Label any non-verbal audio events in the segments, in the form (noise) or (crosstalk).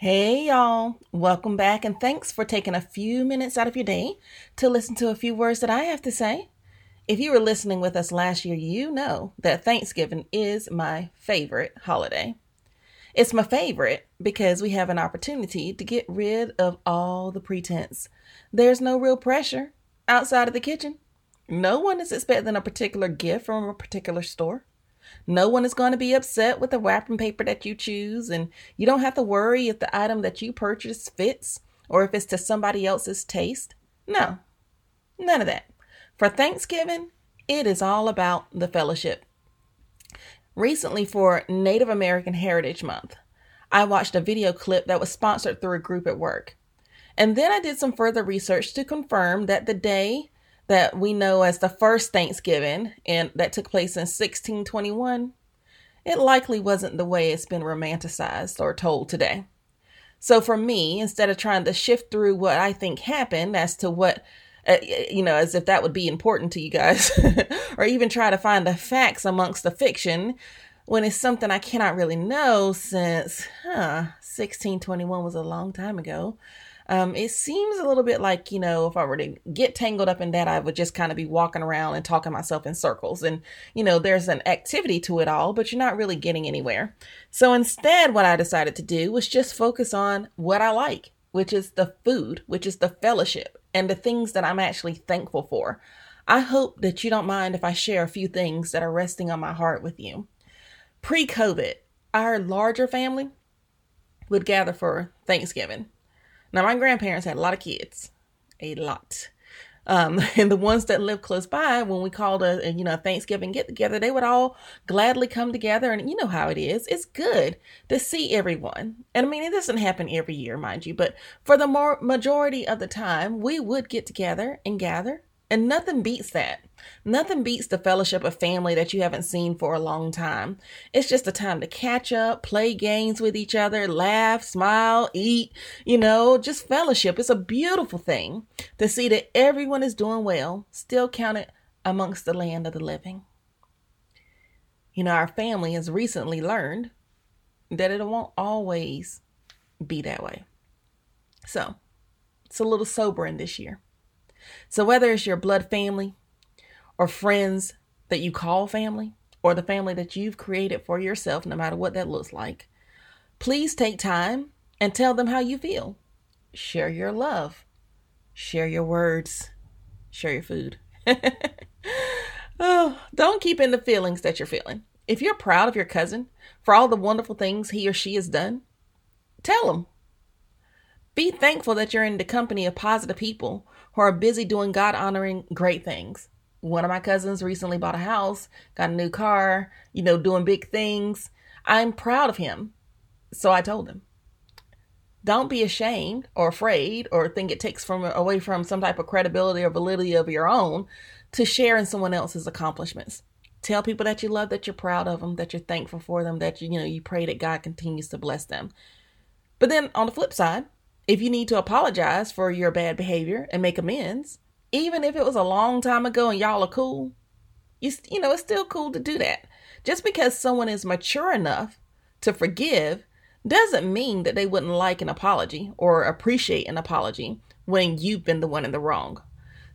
Hey, y'all. Welcome back, and thanks for taking a few minutes out of your day to listen to a few words that I have to say. If you were listening with us last year, you know that Thanksgiving is my favorite holiday. It's my favorite because we have an opportunity to get rid of all the pretense. There's no real pressure outside of the kitchen. No one is expecting a particular gift from a particular store. No one is going to be upset with the wrapping paper that you choose, and you don't have to worry if the item that you purchase fits or if it's to somebody else's taste. No, none of that. For Thanksgiving, it is all about the fellowship. Recently, for Native American Heritage Month, I watched a video clip that was sponsored through a group at work. And then I did some further research to confirm that the day that we know as the first Thanksgiving and that took place in 1621, it likely wasn't the way it's been romanticized or told today. So for me, instead of trying to shift through what I think happened as to what uh, you know, as if that would be important to you guys, (laughs) or even try to find the facts amongst the fiction when it's something I cannot really know since, huh, 1621 was a long time ago. Um, it seems a little bit like, you know, if I were to get tangled up in that, I would just kind of be walking around and talking myself in circles. And, you know, there's an activity to it all, but you're not really getting anywhere. So instead, what I decided to do was just focus on what I like, which is the food, which is the fellowship, and the things that I'm actually thankful for. I hope that you don't mind if I share a few things that are resting on my heart with you. Pre COVID, our larger family would gather for Thanksgiving. Now, my grandparents had a lot of kids, a lot. Um, (laughs) and the ones that lived close by, when we called a, you know Thanksgiving get together, they would all gladly come together. And you know how it is; it's good to see everyone. And I mean, it doesn't happen every year, mind you, but for the more majority of the time, we would get together and gather and nothing beats that. Nothing beats the fellowship of family that you haven't seen for a long time. It's just a time to catch up, play games with each other, laugh, smile, eat, you know, just fellowship. It's a beautiful thing to see that everyone is doing well, still counted amongst the land of the living. You know, our family has recently learned that it won't always be that way. So, it's a little sobering this year. So, whether it's your blood family or friends that you call family or the family that you've created for yourself, no matter what that looks like, please take time and tell them how you feel. Share your love, share your words, share your food. (laughs) oh, don't keep in the feelings that you're feeling. If you're proud of your cousin for all the wonderful things he or she has done, tell him. Be thankful that you're in the company of positive people who are busy doing God honoring great things. One of my cousins recently bought a house, got a new car, you know, doing big things. I'm proud of him. So I told him, don't be ashamed or afraid or think it takes from away from some type of credibility or validity of your own to share in someone else's accomplishments. Tell people that you love, that you're proud of them, that you're thankful for them, that you, you know you pray that God continues to bless them. But then on the flip side, if you need to apologize for your bad behavior and make amends, even if it was a long time ago and y'all are cool, you, you know, it's still cool to do that. Just because someone is mature enough to forgive doesn't mean that they wouldn't like an apology or appreciate an apology when you've been the one in the wrong.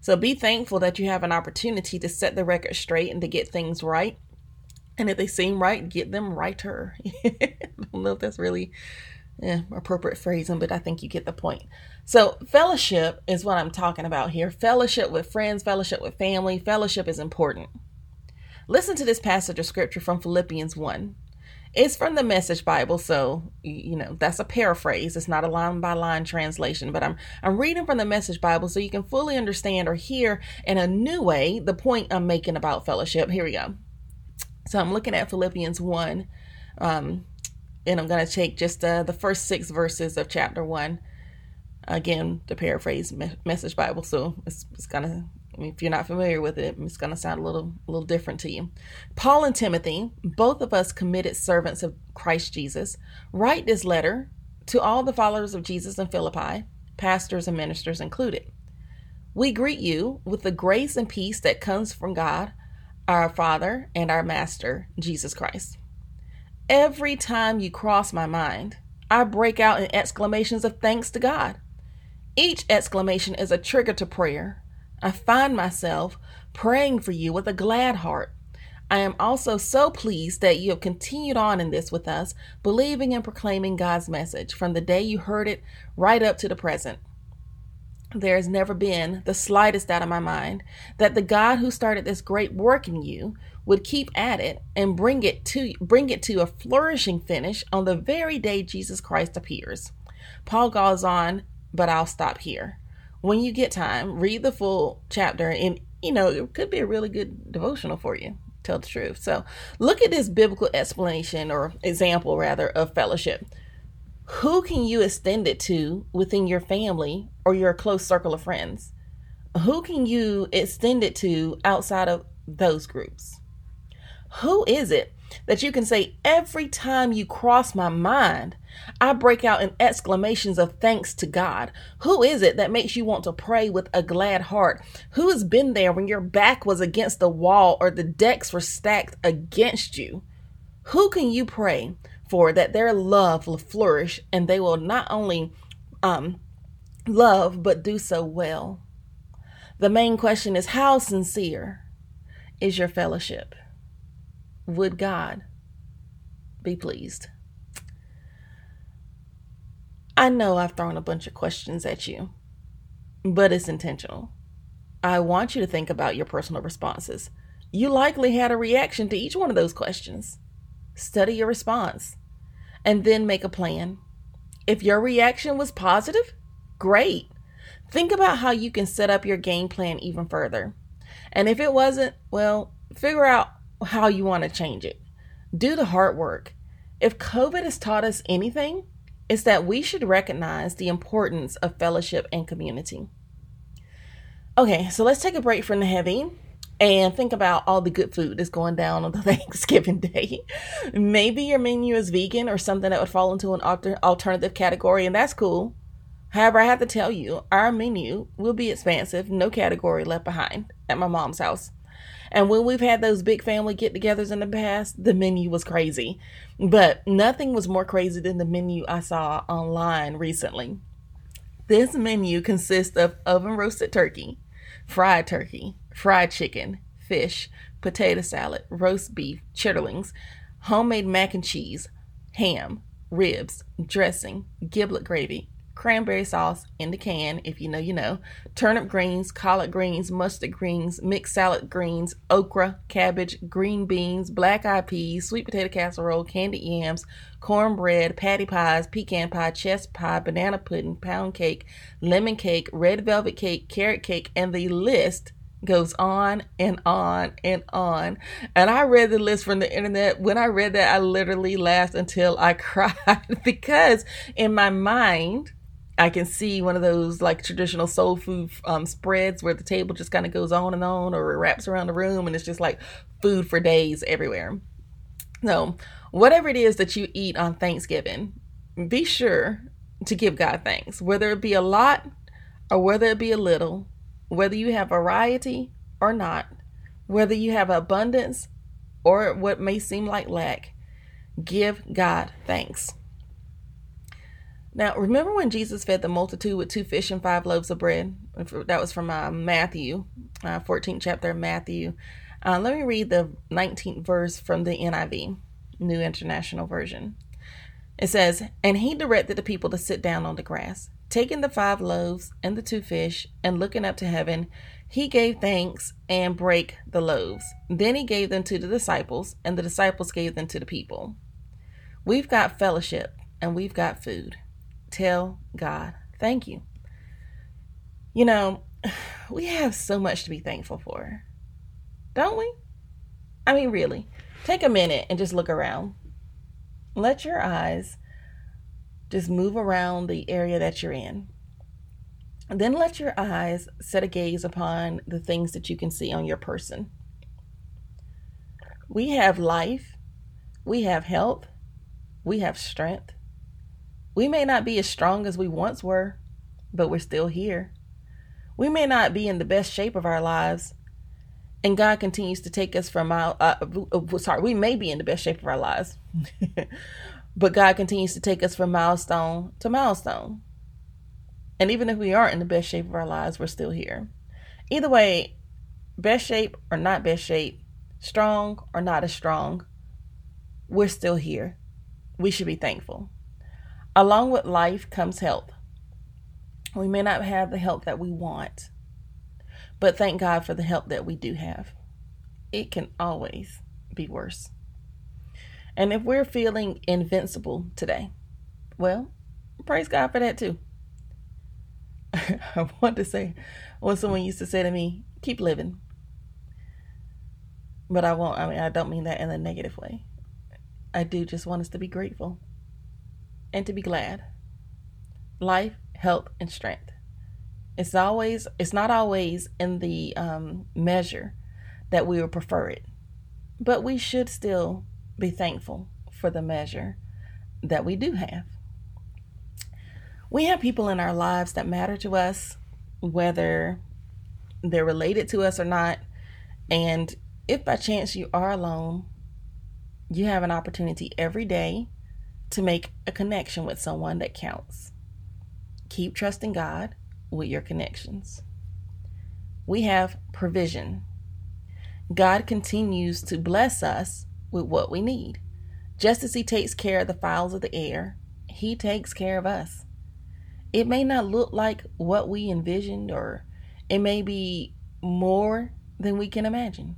So be thankful that you have an opportunity to set the record straight and to get things right. And if they seem right, get them righter. (laughs) I don't know if that's really eh, appropriate phrasing, but I think you get the point. So, fellowship is what I'm talking about here. Fellowship with friends, fellowship with family, fellowship is important. Listen to this passage of scripture from Philippians 1. It's from the Message Bible, so you know that's a paraphrase. It's not a line by line translation, but I'm I'm reading from the Message Bible so you can fully understand or hear in a new way the point I'm making about fellowship. Here we go. So I'm looking at Philippians 1, um, and I'm going to take just uh, the first six verses of chapter one. Again, to paraphrase me- Message Bible, so it's, it's going to. I mean, if you're not familiar with it, it's going to sound a little, a little different to you. Paul and Timothy, both of us committed servants of Christ Jesus, write this letter to all the followers of Jesus in Philippi, pastors and ministers included. We greet you with the grace and peace that comes from God, our Father, and our Master, Jesus Christ. Every time you cross my mind, I break out in exclamations of thanks to God. Each exclamation is a trigger to prayer. I find myself praying for you with a glad heart. I am also so pleased that you have continued on in this with us, believing and proclaiming God's message from the day you heard it right up to the present. There has never been the slightest doubt in my mind that the God who started this great work in you would keep at it and bring it to bring it to a flourishing finish on the very day Jesus Christ appears. Paul goes on, but I'll stop here. When you get time, read the full chapter and you know, it could be a really good devotional for you. Tell the truth. So, look at this biblical explanation or example rather of fellowship who can you extend it to within your family or your close circle of friends? Who can you extend it to outside of those groups? Who is it that you can say every time you cross my mind, I break out in exclamations of thanks to God? Who is it that makes you want to pray with a glad heart? Who has been there when your back was against the wall or the decks were stacked against you? Who can you pray for that their love will flourish and they will not only um, love but do so well. The main question is how sincere is your fellowship? Would God be pleased? I know I've thrown a bunch of questions at you, but it's intentional. I want you to think about your personal responses. You likely had a reaction to each one of those questions. Study your response and then make a plan. If your reaction was positive, great. Think about how you can set up your game plan even further. And if it wasn't, well, figure out how you want to change it. Do the hard work. If COVID has taught us anything, it's that we should recognize the importance of fellowship and community. Okay, so let's take a break from the heavy and think about all the good food that's going down on the (laughs) Thanksgiving day. Maybe your menu is vegan or something that would fall into an alter- alternative category, and that's cool. However, I have to tell you, our menu will be expansive, no category left behind at my mom's house. And when we've had those big family get togethers in the past, the menu was crazy. But nothing was more crazy than the menu I saw online recently. This menu consists of oven roasted turkey, fried turkey, fried chicken, fish, potato salad, roast beef, chitterlings, homemade mac and cheese, ham, ribs, dressing, giblet gravy, cranberry sauce in the can, if you know, you know, turnip greens, collard greens, mustard greens, mixed salad greens, okra, cabbage, green beans, black eyed peas, sweet potato casserole, candied yams, cornbread, patty pies, pecan pie, chess pie, banana pudding, pound cake, lemon cake, red velvet cake, carrot cake, and the list goes on and on and on. And I read the list from the internet. When I read that, I literally laughed until I (laughs) cried because in my mind, I can see one of those like traditional soul food um, spreads where the table just kind of goes on and on or it wraps around the room and it's just like food for days everywhere. So, whatever it is that you eat on Thanksgiving, be sure to give God thanks, whether it be a lot or whether it be a little whether you have variety or not, whether you have abundance or what may seem like lack, give God thanks. Now, remember when Jesus fed the multitude with two fish and five loaves of bread? That was from uh, Matthew, uh, 14th chapter of Matthew. Uh, let me read the 19th verse from the NIV, New International Version. It says, And he directed the people to sit down on the grass. Taking the five loaves and the two fish and looking up to heaven, he gave thanks and break the loaves. Then he gave them to the disciples, and the disciples gave them to the people. We've got fellowship and we've got food. Tell God, thank you. You know, (sighs) we have so much to be thankful for, don't we? I mean, really, take a minute and just look around. Let your eyes just move around the area that you're in. Then let your eyes set a gaze upon the things that you can see on your person. We have life, we have health, we have strength. We may not be as strong as we once were, but we're still here. We may not be in the best shape of our lives, and God continues to take us from our. Uh, uh sorry, we may be in the best shape of our lives, (laughs) But God continues to take us from milestone to milestone. And even if we aren't in the best shape of our lives, we're still here. Either way, best shape or not best shape, strong or not as strong, we're still here. We should be thankful. Along with life comes health. We may not have the help that we want, but thank God for the help that we do have. It can always be worse. And if we're feeling invincible today, well, praise God for that too. (laughs) I want to say what someone used to say to me, keep living. But I won't, I mean, I don't mean that in a negative way. I do just want us to be grateful and to be glad. Life, health, and strength. It's always, it's not always in the um, measure that we would prefer it, but we should still be thankful for the measure that we do have. We have people in our lives that matter to us, whether they're related to us or not. And if by chance you are alone, you have an opportunity every day to make a connection with someone that counts. Keep trusting God with your connections. We have provision. God continues to bless us with what we need. Just as He takes care of the fowls of the air, He takes care of us. It may not look like what we envisioned, or it may be more than we can imagine.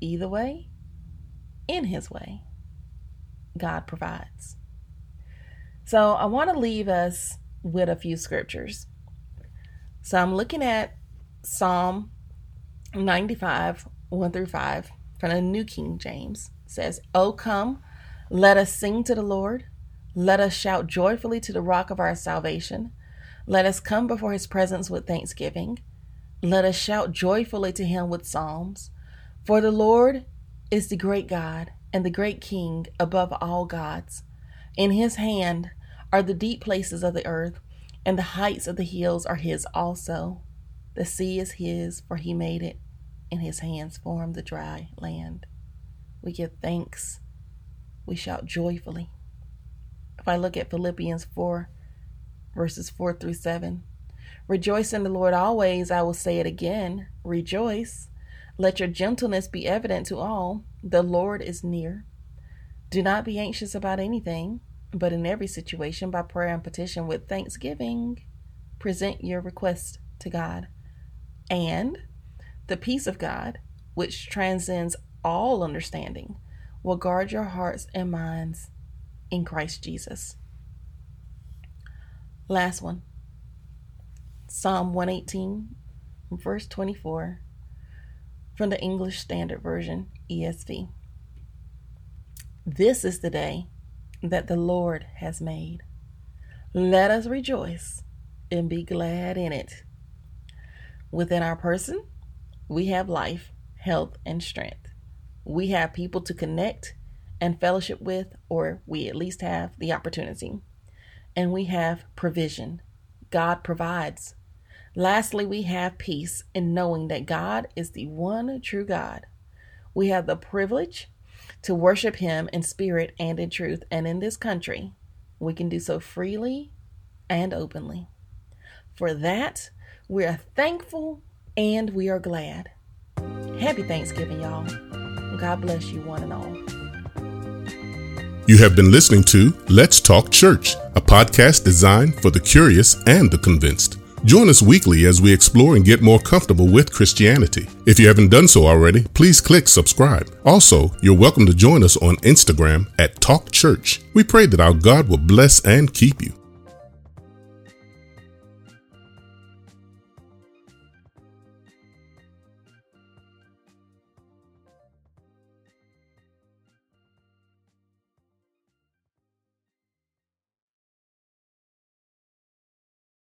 Either way, in His way, God provides. So I want to leave us with a few scriptures. So I'm looking at Psalm 95, 1 through 5 from the New King James. Says, Oh, come, let us sing to the Lord. Let us shout joyfully to the rock of our salvation. Let us come before his presence with thanksgiving. Let us shout joyfully to him with psalms. For the Lord is the great God and the great King above all gods. In his hand are the deep places of the earth, and the heights of the hills are his also. The sea is his, for he made it, and his hands formed the dry land. We give thanks. We shout joyfully. If I look at Philippians 4, verses 4 through 7, rejoice in the Lord always. I will say it again rejoice. Let your gentleness be evident to all. The Lord is near. Do not be anxious about anything, but in every situation, by prayer and petition with thanksgiving, present your request to God. And the peace of God, which transcends all understanding, will guard your hearts and minds in Christ Jesus. Last one Psalm 118, verse 24, from the English Standard Version, ESV. This is the day that the Lord has made. Let us rejoice and be glad in it. Within our person, we have life, health, and strength. We have people to connect and fellowship with, or we at least have the opportunity. And we have provision. God provides. Lastly, we have peace in knowing that God is the one true God. We have the privilege to worship Him in spirit and in truth. And in this country, we can do so freely and openly. For that, we are thankful and we are glad. Happy Thanksgiving, y'all. God bless you, one and all. You have been listening to Let's Talk Church, a podcast designed for the curious and the convinced. Join us weekly as we explore and get more comfortable with Christianity. If you haven't done so already, please click subscribe. Also, you're welcome to join us on Instagram at Talk Church. We pray that our God will bless and keep you.